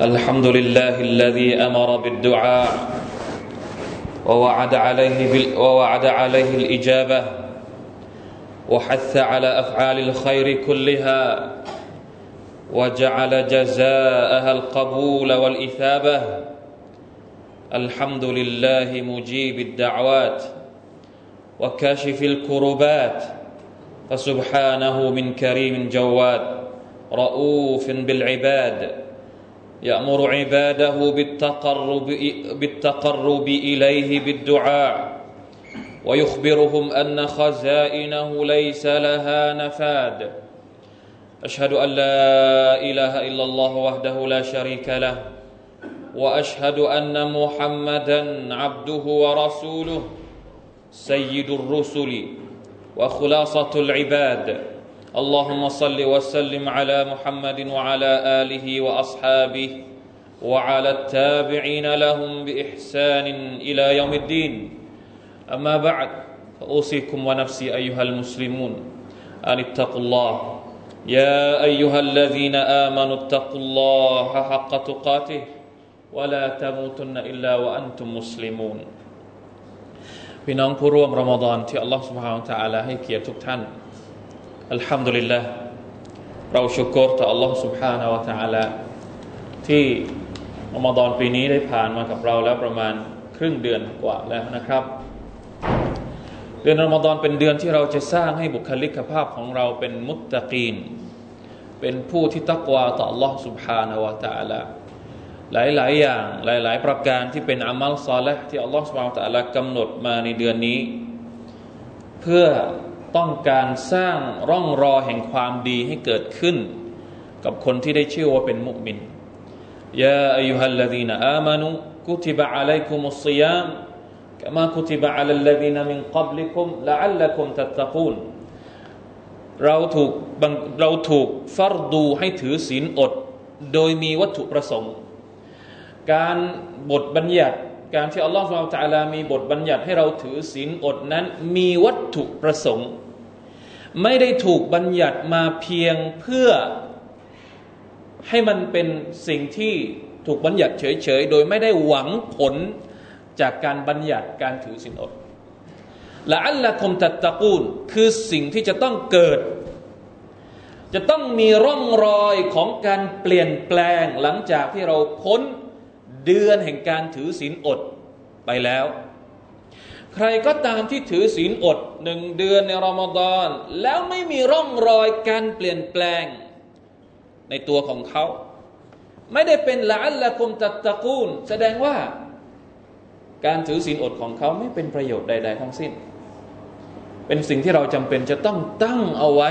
الحمد لله الذي أمر بالدعاء ووعد عليه بال ووعد عليه الإجابة وحث على أفعال الخير كلها وجعل جزاءها القبول والإثابة. الحمد لله مجيب الدعوات وكاشف الكربات فسبحانه من كريم جواد رؤوف بالعباد. يأمر عباده بالتقرب, بالتقرب إليه بالدعاء ويخبرهم أن خزائنه ليس لها نفاد. أشهد أن لا إله إلا الله وحده لا شريك له وأشهد أن محمدا عبده ورسوله سيد الرسل وخلاصة العباد. اللهم صل وسلم على محمد وعلى آله وأصحابه وعلى التابعين لهم بإحسان إلى يوم الدين أما بعد فأوصيكم ونفسي أيها المسلمون أن اتقوا الله يا أيها الذين آمنوا اتقوا الله حق تقاته ولا تموتن إلا وأنتم مسلمون พี่น้องผู้ร่วมรอมฎอนที่อัลลอฮฺ سبحانه และ تعالى ให้เกียรติทุกท่าน อัลฮัมดุลิลละเราชุกรต่อ Allah سبحانه และ تعالى ที่รอมฎอนปีนี้ได้ผ่านมากับเราแล้วประมาณครึ่งเดือนกว่าแล้วนะครับ เดือนรอมฎอนเป็นเดือนที่เราจะสร้างให้บุคลิกภาพของเราเป็นมุตตะกีน เป็นผู้ที่ตักวาต่อ Allah سبحانه และ تعالى หลายๆอย่างหลาย ๆ ประการที่เป็นอามัลซอลและที่อัลลอฮฺสุบฮานตะลากำหนดมาในเดือนนี้ เพื่อ ต้องการสร้างร่องรอแห่งความดีให้เกิดขึ้น กับคนที่ได้เชื่อว่าเป็นมุมินยาอายุฮัลลดีนอามานุกุติบะอะลัยคุมุสซิยาม كما كتب على الذين มเลลลักุมทัตตะคูลเราถูกเราถูกฟัรดูให้ถือศีลอด โดยมีวัตถุประสงค์ การบทบัญญัติ การที่อัลลอฮฺสุบฮฺตะลามีบทบัญญัติให้เราถือศีลอดนั้น มีวัตถุประสงค์ ไม่ได้ถูกบัญญัติมาเพียงเพื่อให้มันเป็นสิ่งที่ถูกบัญญัติเฉยๆ โดยไม่ได้หวังผลจากการบัญญัติการถือศีลอดละอัลละคมตัตตะกูลคือสิ่งที่จะต้องเกิด จะต้องมีร่องรอยของการเปลี่ยนแปลงหลังจากที่เราพ้น เดือนแห่งการถือศีลอดไปแล้ว ใครก็ตามที่ถือศีลอดหนึ่งเดือนในรอมฎอน แล้วไม่มีร่องรอยการเปลี่ยนแปลงในตัวของเขา ไม่ได้เป็นละอัลละกุมตัตตะกูล แสดงว่าการถือศีลอดของเขาไม่เป็นประโยชน์ใด ๆ ทั้งสิ้น เป็นสิ่งที่เราจำเป็นจะต้องตั้งเอาไว้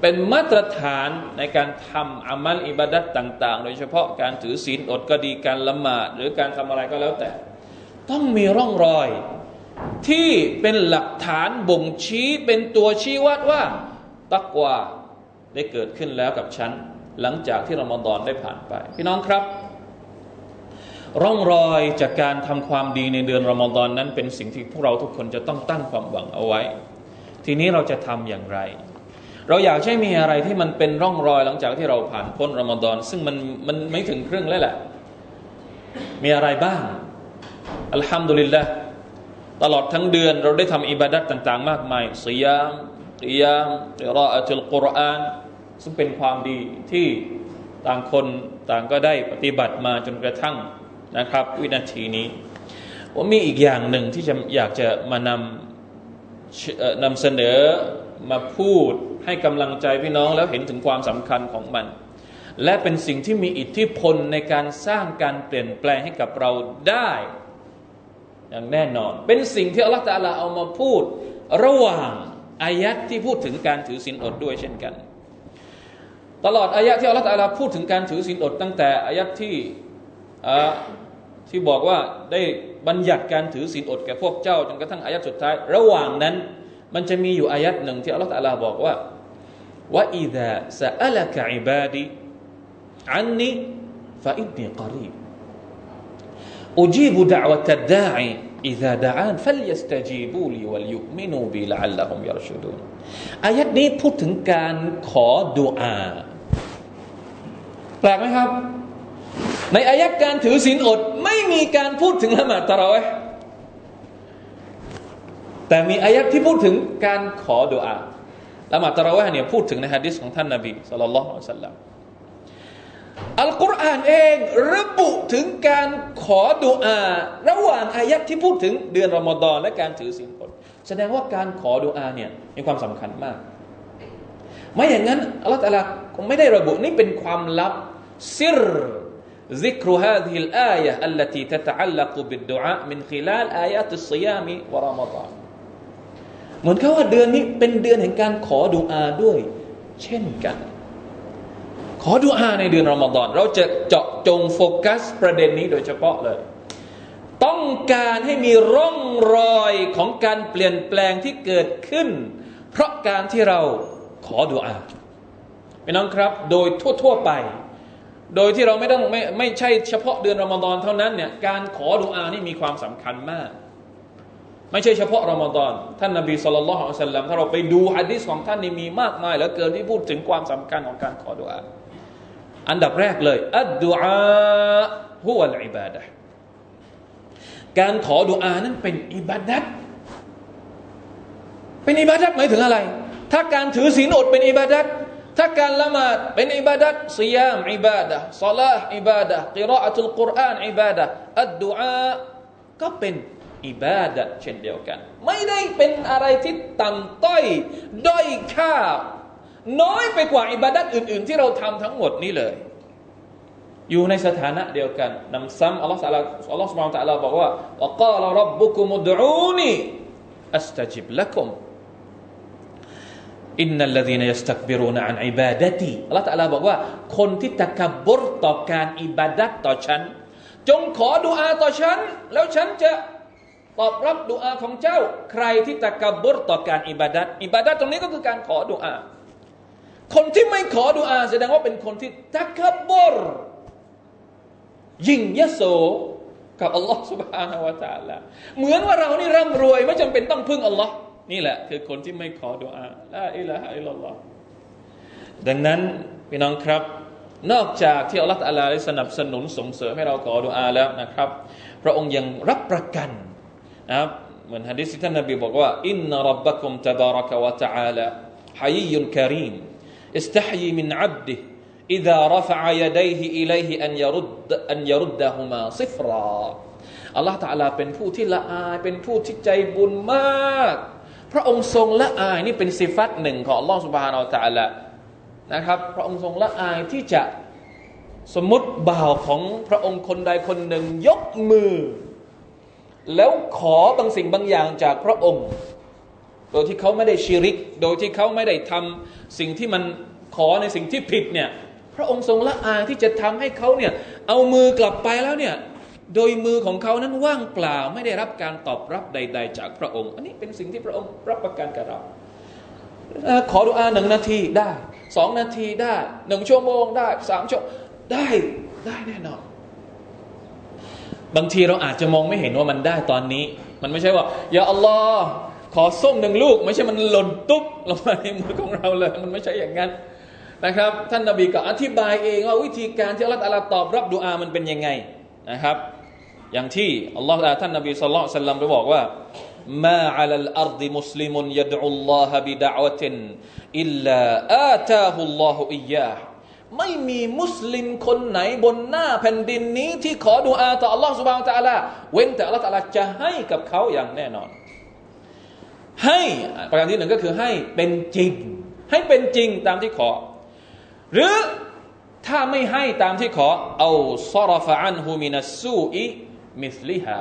เป็นมาตรฐานในการทำอามัลอิบาดัตต่าง ๆ โดยเฉพาะการถือศีลอดก็ดีการละหมาดหรือการทำอะไรก็แล้วแต่ ต้องมีร่องรอยที่เป็นหลักฐานบ่งชี้เป็นตัวชี้วัดว่า ตักวาได้เกิดขึ้นแล้วกับฉัน หลังจากที่รอมฎอนได้ผ่านไป พี่น้องครับ ร่องรอยจากการทำความดีในเดือนรอมฎอนนั้นเป็นสิ่งที่พวกเราทุกคนจะต้องตั้งความหวังเอาไว้ ทีนี้เราจะทำอย่างไร เราอยากใช้มีอะไรที่มันเป็นร่องรอยหลังจากที่เราผ่านพ้นรอมฎอน ซึ่งมันมันไม่ถึงครึ่งแล้วแหละ มีอะไรบ้างอัลฮัมดุลิลละตลอดทั้งเดือนเราได้ทำอิบาดัตต่าง ๆ มากมายสียามอิยามอิรออัตุลกุรอานซึ่งเป็นความดีที่ต่างคนต่างก็ได้ปฏิบัติมาจนกระทั่งนะครับ วินาทีนี้ว่ามีอีกอย่างหนึ่งที่จะอยากจะมานำนำเสนอ มาพูดให้กำลังใจพี่น้องแล้วเห็นถึงความสำคัญของมัน และเป็นสิ่งที่มีอิทธิพลในการสร้างการเปลี่ยนแปลงให้กับเราได้อย่างแน่นอน เป็นสิ่งที่อัลลอฮฺตาลาเอามาพูด ระหว่างอายัดที่พูดถึงการถือศีลอดด้วยเช่นกัน ตลอดอายะที่อัลลอฮฺตาลาพูดถึงการถือศีลอดตั้งแต่อายัดที่ที่บอกว่าได้บัญญัติการถือศีลอดแก่พวกเจ้าจนกระทั่งอายัดสุดท้าย ระหว่างนั้น มันจะมีอยู่อายัดหนึ่งที่อัลลอฮฺตาลาบอกว่าว่าอิดะสะอัลกะอิบาดีอันนี้ฟาอินนีกรีบ أجيب دعوة الداعي إذا دعان فليستجيبوا لي وليؤمنوا بي لعلهم يرشدون อายัดนี้พูดถึงการขอดุอาแปลกไหมครับ ในอายะการถือศีลอด ไม่มีการพูดถึงละหมาดตะเราะห์ แต่มีอายะที่พูดถึงการขอดุอาละหมาดตะเราะห์เนี่ยพูดถึงในฮะดิษของท่านนบีสุลต่านละฮ์สัลลัมอัลกุรอานเองระบุถึงการขอดุอา ระหว่างอายัดที่พูดถึงเดือนรอมฎอนและการถือศีลอดแสดงว่าการขอดุอาเนี่ยมีความสำคัญมาก ไม่อย่างนั้นอัลลอฮฺตะลาคงไม่ได้ระบุนี่เป็นความลับซิร ذكر هذه الآية التي تتعلق بالدعاء من خلال آيات الصيام ورمضان เหมือนกับว่าเดือนนี้เป็นเดือนแห่งการขอดุอาด้วย เช่นกัน ขอดุอาในเดือนรอมฎอนเราจะเจาะจงโฟกัสประเด็นนี้โดยเฉพาะเลย ต้องการให้มีร่องรอยของการเปลี่ยนแปลงที่เกิดขึ้น เพราะการที่เราขอดุอาพี่น้องครับ โดยทั่วๆไป โดยที่เราไม่ต้องไม่ไม่ใช่เฉพาะเดือนรอมฎอนเท่านั้นเนี่ยการขอดุอานี่มีความสำคัญมาก ไม่ใช่เฉพาะรอมฎอนท่านนบีสุลต่านละฮ์สัลลัมถ้าเราไปดูฮะดิษของท่านนี่มีมากมายเหลือเกินที่พูดถึงความสำคัญของการขอดุอาอันดับแรกเลยอัดดุอาฮุวัลอิบาดะการขอดุอานั้นเป็นอิบาดัตเป็นอิบาดัตหมายถึงอะไร ถ้าการถือศีลอดเป็นอิบาดัตถ้าการละหมาดเป็นอิบาดัตซิยามอิบาดะซาลาห์อิบาดะกิรออะตุลกุรอานอิบาดะอัดดุอาก็เป็น อิบาดะเช่นเดียวกัน ไม่ได้เป็นอะไรที่ต่ำต้อย ด้อยค่า น้อยไปกว่าอิบาดัตอื่น ๆ ที่เราทำทั้งหมดนี้เลย อยู่ในสถานะเดียวกันนำซ้ำอัลลอฮฺสัลลอัลลอฮฺสุบานตะลาบอกว่าอัลกาลรับบุคุมุดูนีอัสตจิบละกุมอินนัลลดีนยัสตักบิรูนอันอิบาดะตีอัลลอฮฺตะลาบอกว่า คนที่ตะกบรต่อการอิบาดัตต่อฉัน จงขอดุอาต่อฉัน แล้วฉันจะ ตอบรับดุอาของเจ้า ใครที่ตะกบรต่อการอิบาดัตอิบาดัตตรงนี้ก็คือการขอดุอา คนที่ไม่ขอดุอา แสดงว่าเป็นคนที่ตะกบรยิ่งยโสกับอัลลอฮ์ سبحانه และ تعالى เหมือนว่าเรานี่ร่ำรวย ไม่จำเป็นต้องพึ่งอัลลอฮ์นี่แหละ คือคนที่ไม่ขอดุอาลาอิลาฮะอิลลัลลอฮ์ดังนั้นพี่น้องครับ นอกจากที่อัลลอฮ์อัลลอฮ์ได้สนับสนุนส่งเสริมให้เราขอดุอาแล้วนะครับ พระองค์ยังรับประกัน นะครับเหมือนฮะดิษที่ท่านนบีบอกว่าอินนรับบักุมตบารักวะ تعالى ฮัยยุนคารีม استحيي من عبده إذا رفع يديه إليه أن يرد أن يردهما صفرا อัลลอฮฺตาลาเป็นผู้ที่ละอายเป็นผู้ที่ใจบุญมาก พระองค์ทรงละอายนี่เป็นสิฟัตหนึ่งของอัลลอฮฺสุบฮานาอัลตะลานะครับ พระองค์ทรงละอายที่จะสมมติบ่าวของพระองค์คนใดคนหนึ่งยกมือ แล้วขอบางสิ่งบางอย่างจากพระองค์ โดยที่เขาไม่ได้ชิริก โดยที่เขาไม่ได้ทำสิ่งที่มันขอในสิ่งที่ผิดเนี่ยพระองค์ทรงละอายที่จะทำให้เขาเนี่ยเอามือกลับไปแล้วเนี่ยโดยมือของเขานั้นว่างเปล่าไม่ได้รับการตอบรับใด ๆ จากพระองค์ อันนี้เป็นสิ่งที่พระองค์รับประกันกับเราขอดุอาหนึ่งนาทีได้สองนาทีได้หนึ่งชั่วโมงได้สามชั่วได้ได้แน่นอน บางทีเราอาจจะมองไม่เห็นว่ามันได้ตอนนี้ มันไม่ใช่ว่าอย่าอัลลอฮ์ขอส้มหนึ่งลูก ไม่ใช่มันหล่นตุ๊บลงมาในมือของเราเลย มันไม่ใช่อย่างนั้นนะครับ ท่านนบีก็อธิบายเองว่าวิธีการที่อัลลอฮฺตอบรับดุอามันเป็นยังไงนะครับ อย่างที่อัลลอฮฺท่านนบีสุลต่านสัลลัมได้บอกว่ามาอัลลอัรดิมุสลิมุนยดอุลลอฮฺบิดะวะตินอิลลาอาตาฮุลลอฮฺอิยยา ไม่มีมุสลิมคนไหนบนหน้าแผ่นดินนี้ที่ขอดุอาต่ออัลลอฮฺสุบานตะลาเว้นแต่อัลลอฮฺจะให้กับเขาอย่างแน่นอน ให้ประการที่หนึ่งก็คือให้เป็นจริง ให้เป็นจริงตามที่ขอ หรือถ้าไม่ให้ตามที่ขอเอาซอรฟะอันฮูมินัสซูอิมิสลิฮา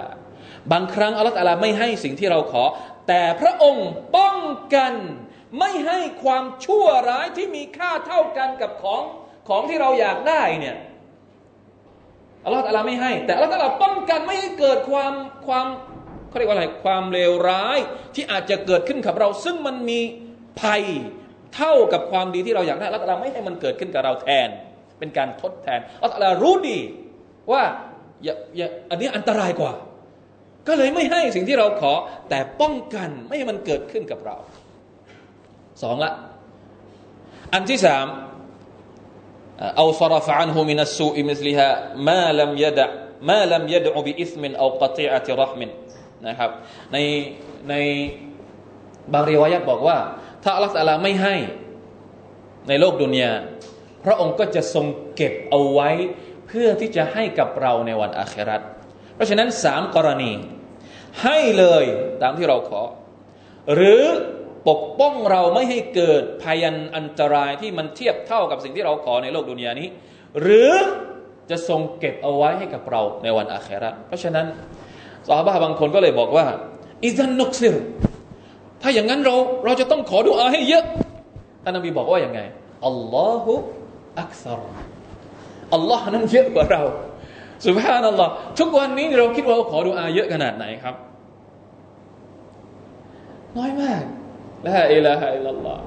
บางครั้งอัลลอฮฺตะลาไม่ให้สิ่งที่เราขอ แต่พระองค์ป้องกัน ไม่ให้ความชั่วร้ายที่มีค่าเท่ากันกับของ ของที่เราอยากได้เนี่ยอัลลอฮฺตะลาไม่ให้ แต่อัลลอฮฺตะลาป้องกันไม่ให้เกิดความความเขาเรียกว่าอะไรความเลวร้ายที่อาจจะเกิดขึ้นกับเรา ซึ่งมันมีภัยเท่ากับความดีที่เราอยากได้อัลลอฮฺตะลาไม่ให้มันเกิดขึ้นกับเราแทน เป็นการทดแทนอัลลอฮฺตะลารู้ดีว่าอย่าอย่าอันนี้อันตรายกว่า ก็เลยไม่ให้สิ่งที่เราขอ แต่ป้องกันไม่ให้มันเกิดขึ้นกับเราสองละ อันที่สาม أو صرف عنه من السوء مثلها ما لم يدع ما لم يدع بإثم أو قطيعة رحم นะครับในในบางรีวายัตบอกว่า ถ้าอัลลอฮฺตะลาไม่ให้ในโลกดุนยาพระองค์ก็จะทรงเก็บเอาไว้ เพื่อที่จะให้กับเราในวันอาคราตเพราะฉะนั้นสามกรณี ให้เลยตามที่เราขอ หรือ ปกป้องเราไม่ให้เกิดพยันอันตรายที่มันเทียบเท่ากับสิ่งที่เราขอในโลกดุนยานี้ หรือจะทรงเก็บเอาไว้ให้กับเราในวันอาคราเพราะฉะนั้นสาบาบางคนก็เลยบอกว่าอิซันนุกซิรถ้าอย่างนั้นเราเราจะต้องขอดุอาให้เยอะท่านนบีบอกว่าอย่างไงอัลลอฮฺอักษรอัลลอฮ์นั้นเยอะกว่าเราสุภาพนัลลอฮ์ทุกวันนี้เราคิดว่าขอดุอาเยอะขนาดไหนครับ น้อยมาก ละอิลาฮะอิลลัลลอฮ์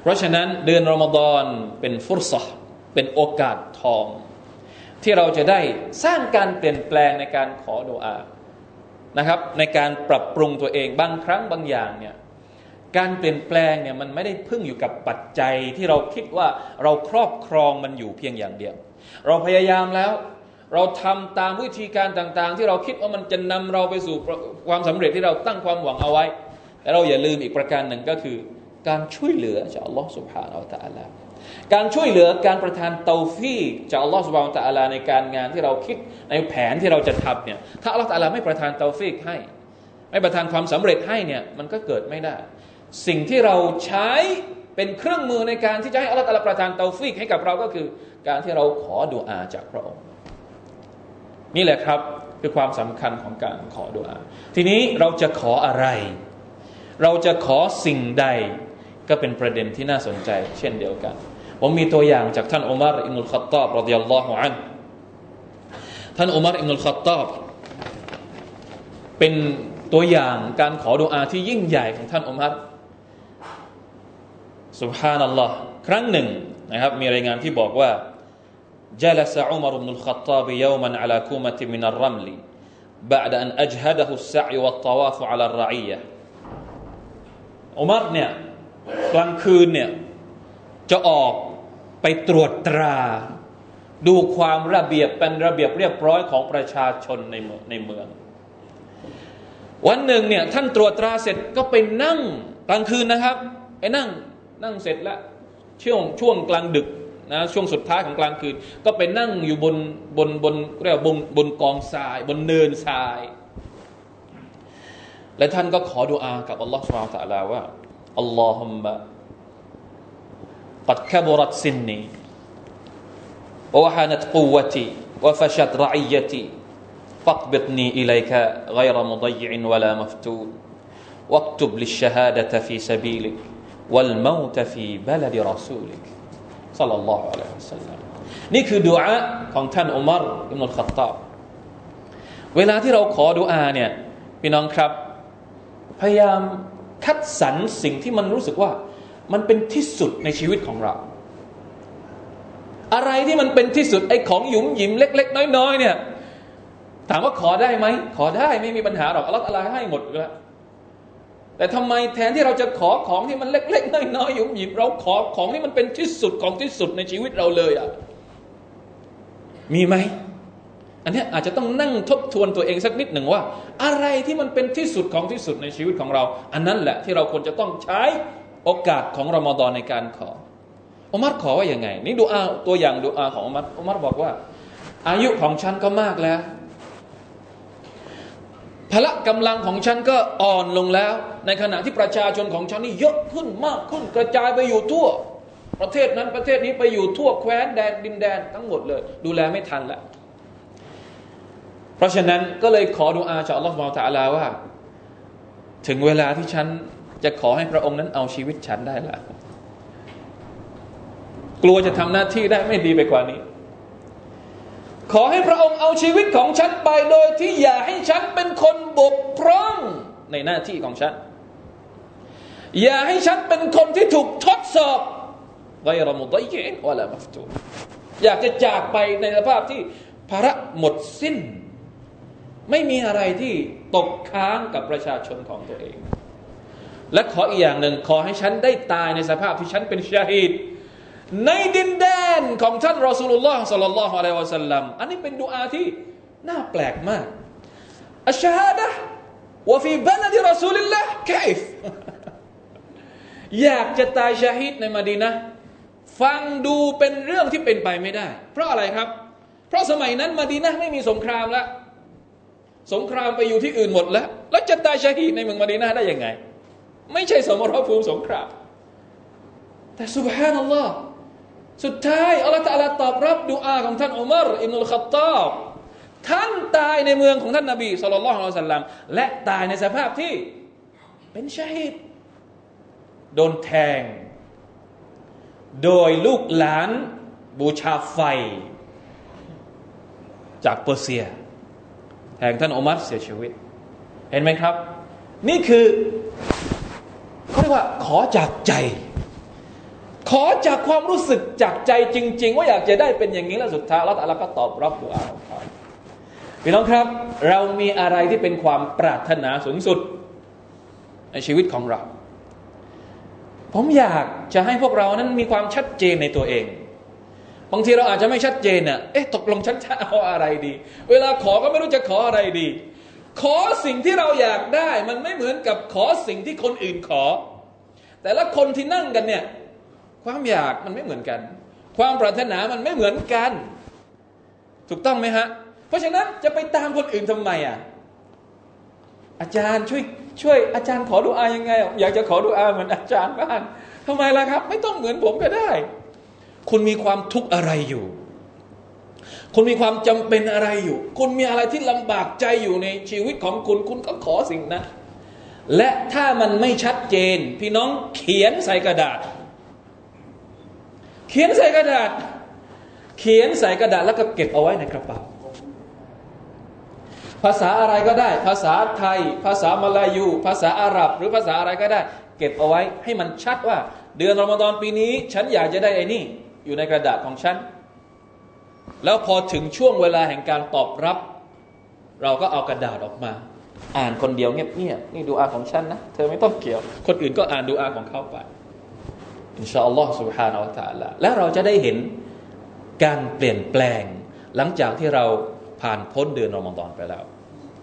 เพราะฉะนั้นเดือนรอมฎอนเป็นฟุรสะเป็นโอกาสทอง ที่เราจะได้สร้างการเปลี่ยนแปลงในการขอดุอานะครับ ในการปรับปรุงตัวเองบางครั้งบางอย่างเนี่ยการเปลี่ยนแปลงเนี่ยมันไม่ได้พึ่งอยู่กับปัจจัยที่เราคิดว่าเราครอบครองมันอยู่เพียงอย่างเดียว เราพยายามแล้ว เราทำตามวิธีการต่างๆ ที่เราคิดว่ามันจะนำเราไปสู่ความสำเร็จที่เราตั้งความหวังเอาไว้ แต่เราอย่าลืมอีกประการหนึ่งก็คือ การช่วยเหลือจากอัลลอฮ์สุบฮานาอัลตะลาการช่วยเหลือการประทานเตาฟีจากอัลลอฮ์สุบฮานาอัลตะลาในการงานที่เราคิดในแผนที่เราจะทำเนี่ยถ้าอัลลอฮ์ตะลาไม่ประทานเตาฟีให้ ไม่ประทานความสำเร็จให้เนี่ยมันก็เกิดไม่ได้ สิ่งที่เราใช้เป็นเครื่องมือในการที่จะให้อัลลอฮ์ตะลาประทานเตาฟีให้กับเราก็คือ การที่เราขอดุอาจากพระองค์ นี่แหละครับคือความสำคัญของการขอดุอา ทีนี้เราจะขออะไร เราจะขอสิ่งใดก็เป็นประเด็นที่น่าสนใจ เช่นเดียวกัน ผมมีตัวอย่างจากท่านอุมารอิมุลขัตตอบรดิยัลลอฮุอันท่านอุมารอิมุลขัตตอบเป็นตัวอย่างการขอดุอาที่ยิ่งใหญ่ของท่านอุมารสุบฮานัลลอฮ์ครั้งหนึ่งนะครับมีรายงานที่บอกว่า جلس عمر بن الخطاب يوما على كومة من الرمل بعد أن أجهده السعي والطواف على الرعية อุมัรเนี่ยกลางคืนเนี่ยจะออกไปตรวจตรา ดูความระเบียบเป็นระเบียบเรียบร้อยของประชาชนในในเมือง วันหนึ่งเนี่ยท่านตรวจตราเสร็จก็ไปนั่งกลางคืนนะครับไปนั่งนั่งเสร็จแล้วช่วงช่วงกลางดึกนะช่วงสุดท้ายของกลางคืน ก็ไปนั่งอยู่บนบนบนเรียกว่าบนบนกองทราย บนเนินทราย และท่านก็ขอดุอากับอัลลอฮฺสุบฮานตะลาว่าอัลลอฮุมะ قد كبرت سني ووهنت قوتي وفشت رعيتي فاقبضني إليك غير مضيع ولا مفتون واكتب للشهادة في سبيلك والموت في بلد رسولك صلى الله عليه وسلم นี่คือดุอาของท่านอุมารอิมนุลขัตตาบเวลาที่เราขอดุอาเนี่ยพี่น้องครับ พยายามคัดสรรสิ่งที่มันรู้สึกว่า มันเป็นที่สุดในชีวิตของเรา อะไรที่มันเป็นที่สุดไอ้ของหยุมหยิมเล็ก ๆ น้อย ๆ เนี่ย ถามว่าขอได้ไหมขอได้ไม่มีปัญหาหรอกอัลลอฮฺอะไรให้หมดแล้วแต่ทำไมแทนที่เราจะขอของที่มันเล็ก ๆ น้อยๆหยุมหยิมเราขอของที่มันเป็นที่สุดของที่สุดในชีวิตเราเลยอะมีไหม อันนี้อาจจะต้องนั่งทบทวนตัวเองสักนิดหนึ่งว่า อะไรที่มันเป็นที่สุดของที่สุดในชีวิตของเรา อันนั้นแหละที่เราควรจะต้องใช้โอกาสของรอมฎอนในการขออุมัรขอว่าอย่างไง นี่ดูอาตัวอย่างดูอาของอุมัรอุมัรบอกว่า อายุของฉันก็มากแล้วพละกำลังของฉันก็อ่อนลงแล้ว ในขณะที่ประชาชนของฉันนี่เยอะขึ้นมากขึ้นกระจายไปอยู่ทั่ว ประเทศนั้นประเทศนี้ไปอยู่ทั่วแคว้นแดนดินแดนทั้งหมดเลย ดูแลไม่ทันแล้ว เพราะฉะนั้นก็เลยขอดุอาจากอัลลอฮฺมตะลาว่า ถึงเวลาที่ฉันจะขอให้พระองค์นั้นเอาชีวิตฉันได้ละกลัวจะทำหน้าที่ได้ไม่ดีไปกว่านี้ ขอให้พระองค์เอาชีวิตของฉันไปโดยที่อย่าให้ฉันเป็นคนบกพร่องในหน้าที่ของฉัน อย่าให้ฉันเป็นคนที่ถูกทดสอบไวรมุดยนวะลามัฟตูอยากจะจากไปในสภาพที่ภาระหมดสิ้น ไม่มีอะไรที่ตกค้างกับประชาชนของตัวเอง และขออีกอย่างหนึ่งขอให้ฉันได้ตายในสภาพที่ฉันเป็นชาฮิดในดินแดนของท่านรอสูลุลลอฮ์สัลลัลลอฮุอะลัยฮิวะสัลลัมอันนี้เป็นดุอาที่น่าแปลกมากอัชฮาดะวะฟีบัลดิรอสูลิลลาห์คฟอยากจะตายชาฮิดในมาดีนะฟังดูเป็นเรื่องที่เป็นไปไม่ได้ เพราะอะไรครับ เพราะสมัยนั้นมาดีนะไม่มีสงครามแล้ว สงครามไปอยู่ที่อื่นหมดแล้ว แล้วจะตายชาฮีดในเมืองมาดีนะได้ยังไง ไม่ใช่สมรภูมิสงคราม แต่สุบฮานัลลอฮ์สุดท้ายอัลลอฮฺตะลาตอบรับดุอาของท่านอุมารอิบนุลขัตตาบท่านตายในเมืองของท่านนบีสุลต่านละฮ์สัลลัมและตายในสภาพที่เป็นชาฮิดโดนแทง โดยลูกหลานบูชาไฟ จากเปอร์เซีย แทงท่านอุมัรเสียชีวิต เห็นไหมครับ นี่คือเขาเรียกว่าขอจากใจ ขอจากความรู้สึกจากใจจริง ๆ ว่าอยากจะได้เป็นอย่างนี้แล้วสุดท้ายแล้วแต่ละก็ตอบรับดุอาของเขาพี่น้องครับ เรามีอะไรที่เป็นความปรารถนาสูงสุด ในชีวิตของเรา ผมอยากจะให้พวกเรานั้นมีความชัดเจนในตัวเอง บางทีเราอาจจะไม่ชัดเจนอะเอ๊ะตกลงฉันจะเอาอะไรดี เวลาขอก็ไม่รู้จะขออะไรดี ขอสิ่งที่เราอยากได้ มันไม่เหมือนกับขอสิ่งที่คนอื่นขอ แต่ละคนที่นั่งกันเนี่ย ความอยากมันไม่เหมือนกัน ความปรารถนามันไม่เหมือนกัน ถูกต้องไหมฮะ เพราะฉะนั้นจะไปตามคนอื่นทำไมอะอาจารย์ช่วยช่วยอาจารย์ขอดูอายังไง อยากจะขอดูอาเหมือนอาจารย์บ้างทำไมล่ะครับ ไม่ต้องเหมือนผมก็ได้ คุณมีความทุกข์อะไรอยู่ คุณมีความจำเป็นอะไรอยู่ คุณมีอะไรที่ลำบากใจอยู่ในชีวิตของคุณ คุณก็ขอสิ่งนั้นและถ้ามันไม่ชัดเจน พี่น้องเขียนใส่กระดาษ เขียนใส่กระดาษ เขียนใส่กระดาษแล้วก็เก็บเอาไว้ในกระเป๋าภาษาอะไรก็ได้ ภาษาไทย ภาษามาลายู ภาษาอาหรับ หรือภาษาอะไรก็ได้ เก็บเอาไว้ให้มันชัดว่า เดือนรอมฎอนปีนี้ ฉันอยากจะได้ไอ้นี่ อยู่ในกระดาษของฉัน แล้วพอถึงช่วงเวลาแห่งการตอบรับ เราก็เอากระดาษออกมา อ่านคนเดียวเงียบๆนี่ดูอาของฉันนะ เธอไม่ต้องเกี่ยว คนอื่นก็อ่านดูอาของเขาไป อินชาอัลลอฮ์ سبحانه และ تعالى และเราจะได้เห็นการเปลี่ยนแปลง หลังจากที่เราผ่านพ้นเดือนรอมฎอนไปแล้ว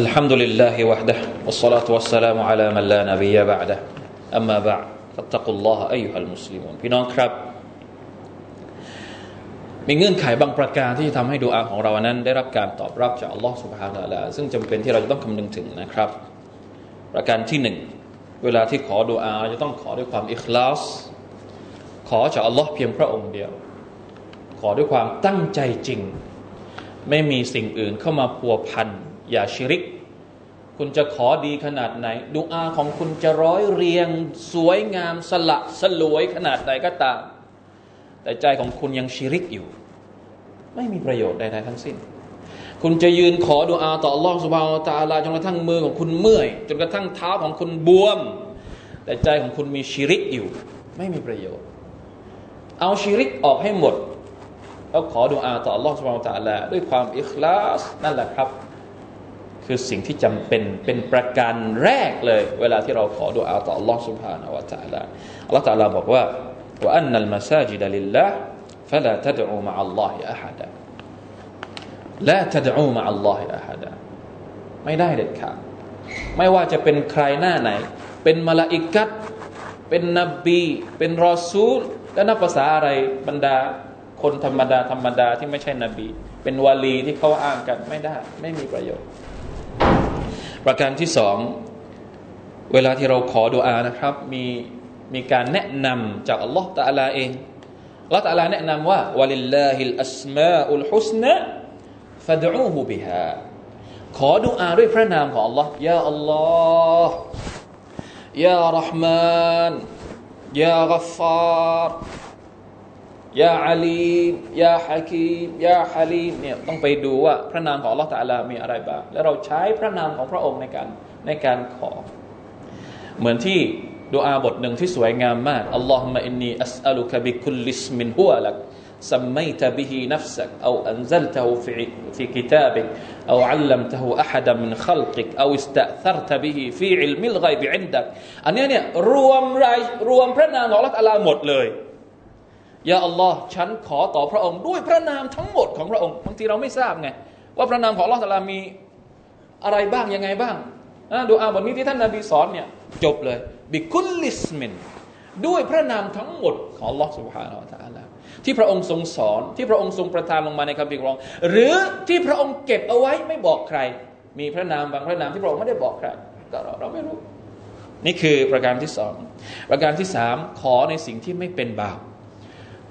الحمد لله وحده والصلاة والسلام على من لا نبي بعده أما بعد فاتقوا الله أيها المسلمون พี่น้องครับ มีเงื่อนไขบางประการที่ทำให้ดูอาของเรานั้น ได้รับการตอบรับจากอัลลอฮฺสุบฮานาละซึ่งจำเป็นที่เราจะต้องคำนึงถึงนะครับ ประการที่หนึ่งเวลาที่ขอดูอาจะต้องขอด้วยความอิคลาส ขอจากอัลลอฮ์เพียงพระองค์เดียว ขอด้วยความตั้งใจจริง ไม่มีสิ่งอื่นเข้ามาพัวพัน อย่าชิริก คุณจะขอดีขนาดไหนดูอาของคุณจะร้อยเรียง สวยงามสละสลวยขนาดใดก็ตาม แต่ใจของคุณยังชิริกอยู่ ไม่มีประโยชน์ใดๆทั้งสิ้น คุณจะยืนขอดูอาต่อลอฮฺสุบานตะอาลาจนกระทั่งมือของคุณเมื่อย จนกระทั่งเท้าของคุณบวม แต่ใจของคุณมีชิริกอยู่ ไม่มีประโยชน์ เอาชิริกออกให้หมดแล้วขอดูอาต่ออัลอฮฺสุบานตะอาลาด้วยความอิคลาสนั่นแหละครับ คือสิ่งที่จำเป็นเป็นประการแรกเลย เวลาที่เราขอดุอาต่อ Allah سبحانه และ تعالى Allah تعالى บอกว่าว่าอันนัลมาซาจิดลิลลาห์ فلا تدعوا مع الله أحدا لا تدعوا مع الله أحدا ไม่ได้เด็ดขาดไม่ว่าจะเป็นใครหน้าไหน เป็นมลาอิกัตเป็นนบี เป็นรอซูล และนับภาษาอะไรบรรดา คนธรรมดาธรรมดาที่ไม่ใช่นบี เป็นวาลีที่เขาอ้างกันไม่ได้ ไม่มีประโยชน์ ประการที่สองเวลาที่เราขอดุอานะครับ มีมีการแนะนำจากอัลลอฮฺตะลาเองอัลลอฮฺตะลาแนะนำว่าวะลิลลาฮิลอัสมาอุลฮุสนะفادعوه بها ขอดุอาด้วยพระนามของอัลลอฮ์ยาอัลลอฮ์ยารห์มานยากัฟฟาร ยาอาลียาฮะกีมยาฮาลีมเนี่ยต้องไปดูว่าพระนามของอัลลอฮฺตะลามีอะไรบ้าง แล้วเราใช้พระนามของพระองค์ในการในการขอ เหมือนที่ดูอาบทหนึ่งที่สวยงามมากอัลลอฮฺมะอินนีอัสอัลุกะบิคุลลิสมินฮุวะลัก سميت به نفسك أو أنزلته في في كتابك أو علمته أحدا من خلقك أو استأثرت به في علم الغيب عندك อันนี้เนี่ยรวมรายรวมพระนามของอัลลอฮฺตะลาหมดเลย ยาอัลลอฮ์ฉันขอต่อพระองค์ ด้วยพระนามทั้งหมดของพระองค์บางทีเราไม่ทราบไงว่าพระนามของอัลลอฮ์ตาลามีอะไรบ้างยังไงบ้างดูอาบทนี้ที่ท่านนาบีสอนเนี่ยจบเลยบิคุลลิสมินด้วยพระนามทั้งหมดของอัลลอฮ์สุบฮานาอัลตะลาที่พระองค์ทรงสอนที่พระองค์ทรงประทานลงมาในคำพิกรอง หรือที่พระองค์เก็บเอาไว้ไม่บอกใคร มีพระนามบางพระนามที่พระองค์ไม่ได้บอกใครเราเราไม่รู้ นี่คือประการที่สองประการที่สามขอในสิ่งที่ไม่เป็นบาป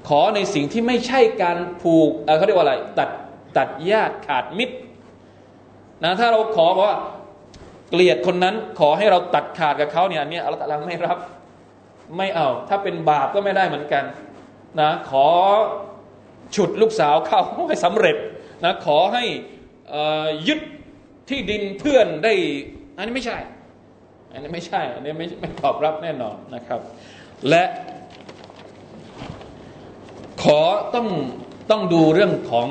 ขอในสิ่งที่ไม่ใช่การผูกเขาเรียกว่าอะไร ตัดตัดญาติขาดมิตรนะถ้าเราขอว่าเกลียดคนนั้นขอให้เราตัดขาดกับเขาเนี่ยอันนี้อัลลอฮฺไม่รับ ไม่เอา ถ้าเป็นบาปก็ไม่ได้เหมือนกันนะขอฉุดลูกสาวเข้าให้สำเร็จนะขอให้ยึดที่ดินเพื่อนได้ อันนี้ไม่ใช่ อันนี้ไม่ใช่ อันนี้ไม่ไม่ตอบรับแน่นอนนะครับ และ ขอต้องต้องดูเรื่องของ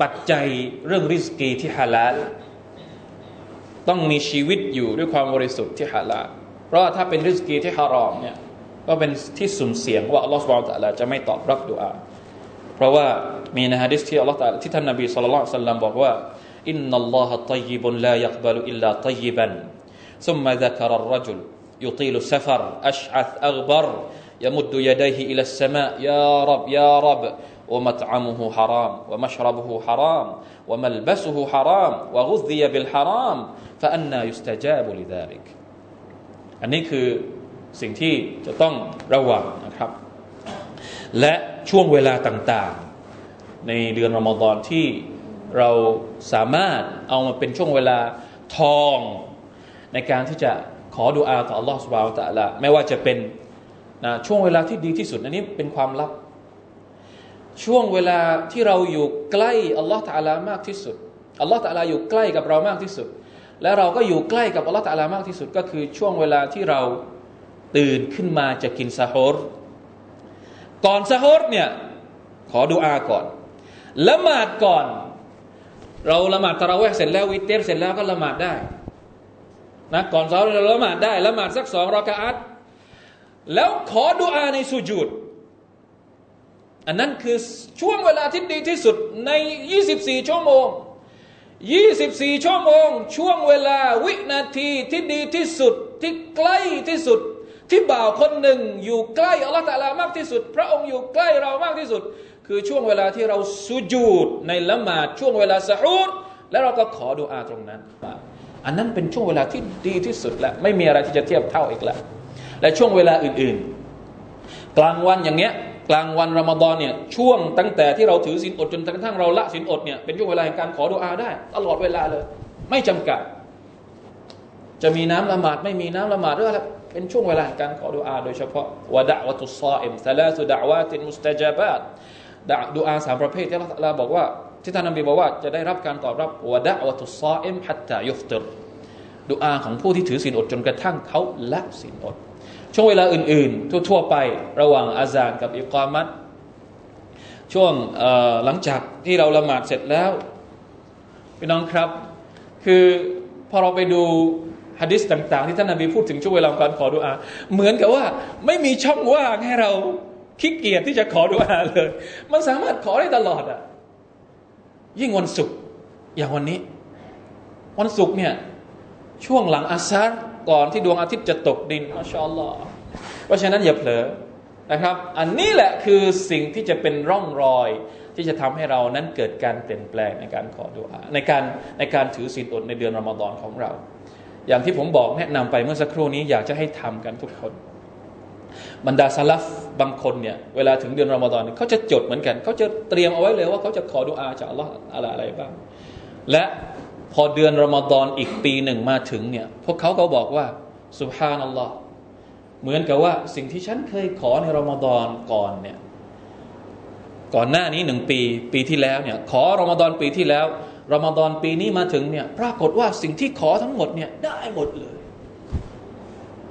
ปัจจัยเรื่องริสกีที่ฮาลาลต้องมีชีวิตอยู่ด้วยความบริสุทธิ์ที่ฮาลาลเพราะถ้าเป็นริสกีที่ฮารอมเนี่ยก็เป็นที่สุ่มเสี่ยงว่าอัลลอฮฺสุบานตะลาจะไม่ตอบรับดุอาเพราะว่ามีในฮะดิษที่อัลลอฮฺที่ท่านนบีสุลต่านสัลลัมบอกว่าอินนัลลอฮะตัยยิบุนลายักบาลุอิลลาตัยยิบัน ثم ذكر الرجل يطيل السفر أشعث أغبر يمد يديه إلى السماء يا رب يا رب ومطعمه حرام ومشربه حرام وملبسه حرام وغذي بالحرام فأنا يستجاب لذلك อันนี้คือสิ่งที่จะต้องระวังนะครับ และช่วงเวลาต่างๆ ในเดือนรอมฎอนที่เราสามารถเอามาเป็นช่วงเวลาทองในการที่จะขอดุอาต่อ Allah سبحانه และ تعالى ไม่ว่าจะเป็นนะ ช่วงเวลาที่ดีที่สุดอันนี้เป็นความลับ ช่วงเวลาที่เราอยู่ใกล้อัลลอฮฺตะลามากที่สุดอัลลอฮฺตะลาอยู่ใกล้กับเรามากที่สุด และเราก็อยู่ใกล้กับอัลลอฮฺตะลามากที่สุด ก็คือช่วงเวลาที่เราตื่นขึ้นมาจะกินซาฮรก่อนซาฮรเนี่ยขอดุอาก่อน ละหมาดก่อน เราละหมาดตะราะเวห์เสร็จแล้ววิเตรเสร็จแล้วก็ละหมาดได้นะก่อนซาฮรเราละหมาดได้ละหมาดสักสองรอกะอัต แล้วขอดุอาในสุญูดอันนั้นคือช่วงเวลาที่ดีที่สุดใน 24 ชั่วโมง 24 ชั่วโมง ช่วงเวลาวินาทีที่ดีที่สุดที่ใกล้ที่สุด ที่บ่าวคนหนึ่งอยู่ใกล้อัลลอฮฺตะลามากที่สุด พระองค์อยู่ใกล้เรามากที่สุด คือช่วงเวลาที่เราสุญูดในละหมาดช่วงเวลาสะฮูดแล้วเราก็ขอดุอาตรงนั้น อันนั้นเป็นช่วงเวลาที่ดีที่สุดแล้วไม่มีอะไรที่จะเทียบเท่าอีกแล้ว และช่วงเวลาอื่นๆ กลางวันอย่างเงี้ยกลางวันรอมฎอนเนี่ยช่วงตั้งแต่ที่เราถือศีลอดจนกระทั่งเราละศีลอดเนี่ยเป็นช่วงเวลาแห่งการขอดุอาได้ ตลอดเวลาเลย ไม่จำกัด จะมีน้ำละหมาดไม่มีน้ำละหมาดหรืออะไรเป็นช่วงเวลาแห่งการขอดุอาโดยเฉพาะวะดะวะตุซาอิมซาลาสุดะวาตินมุสตาจาบาตดุอาสามประเภทที่เราบอกว่าที่ท่านนบีบอกว่าจะได้รับการตอบรับวะดะวะตุซาอิมฮัตตายุฟตรดุอาของผู้ที่ถือศีลอดจนกระทั่งเขาละศีลอด ช่วงเวลาอื่นๆ ทั่วๆ ไประหว่างอาซานกับอิกามัตช่วงหลังจากที่เราละหมาดเสร็จแล้วพี่น้องครับ คือพอเราไปดูฮะดิษต่าง ๆ ที่ท่านนาบีพูดถึงช่วงเวลาการขอดุอา เหมือนกับว่าไม่มีช่องว่างให้เราขี้เกียจที่จะขอดุอาเลย มันสามารถขอได้ตลอดอะยิ่งวันศุกร์อย่างวันนี้ วันศุกร์เนี่ยช่วงหลังอาซาร ก่อนที่ดวงอาทิตย์จะตกดินมาชาอัลลอฮ์เพราะฉะนั้นอย่าเผลอนะครับ อันนี้แหละคือสิ่งที่จะเป็นร่องรอยที่จะทำให้เรานั้นเกิดการเปลี่ยนแปลงในการขอดุอาในการในการถือศีลอดในเดือนรอมฎอนของเรา อย่างที่ผมบอกแนะนำไปเมื่อสักครู่นี้อยากจะให้ทำกันทุกคน บรรดาซาลฟบางคนเนี่ยเวลาถึงเดือนรอมฎอนเขาจะจดเหมือนกัน เขาจะเตรียมเอาไว้เลยว่าเขาจะขอดุอาจากอัลลอฮ์อะไรอะไรบ้าง และ พอเดือนรอมฎอนอีกปีหนึ่งมาถึงเนี่ยพวกเขาก็บอกว่าสุบฮานัลลอฮ์เหมือนกับว่าสิ่งที่ฉันเคยขอในรอมฎอนก่อนเนี่ยก่อนหน้านี้หนึ่งปีปีที่แล้วเนี่ยขอรอมฎอนปีที่แล้วรอมฎอนปีนี้มาถึงเนี่ยปรากฏว่าสิ่งที่ขอทั้งหมดเนี่ยได้หมดเลย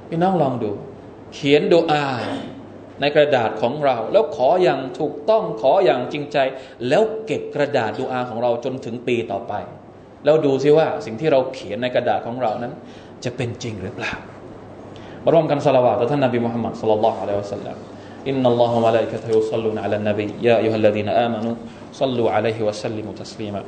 พี่น้องลองดู เขียนดอาในกระดาษของเรา แล้วขออย่างถูกต้องขออย่างจริงใจ แล้วเก็บกระดาษดูอาของเราจนถึงปีต่อไป แล้วดูซิว่าสิ่งที่เราเขียนในกระดาษของเรานั้น จะเป็นจริงหรือเปล่ามาร่วมกันสละวาต่อท่านนบีมุฮัมมัดสัลลัลลอฮุอะลัยฮิวะสัลลัม إن الله وملائكته يصلون على النبي يا أيها الذين آمنوا صلوا عليه وسلموا تسليما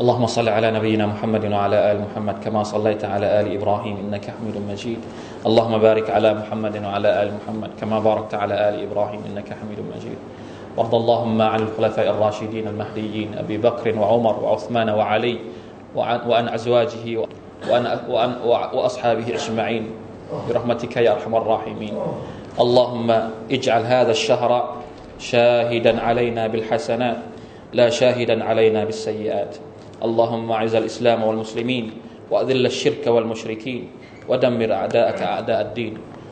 اللهم صل على نبينا محمد وعلى آل محمد كما صليت على آل إبراهيم إنك حميد مجيد اللهم بارك على محمد وعلى آل محمد كما باركت على آل إبراهيم إنك حميد مجيد وارض اللهم عن الخلفاء الراشدين المهديين أبي بكر وعمر وعثمان وعلي وعن, وعن أزواجه وأن, وأن وأصحابه أجمعين. برحمتك يا أرحم الراحمين. اللهم اجعل هذا الشهر شاهدا علينا بالحسنات لا شاهدا علينا بالسيئات. اللهم أعز الإسلام والمسلمين وأذل الشرك والمشركين ودمر أعداءك أعداء الدين.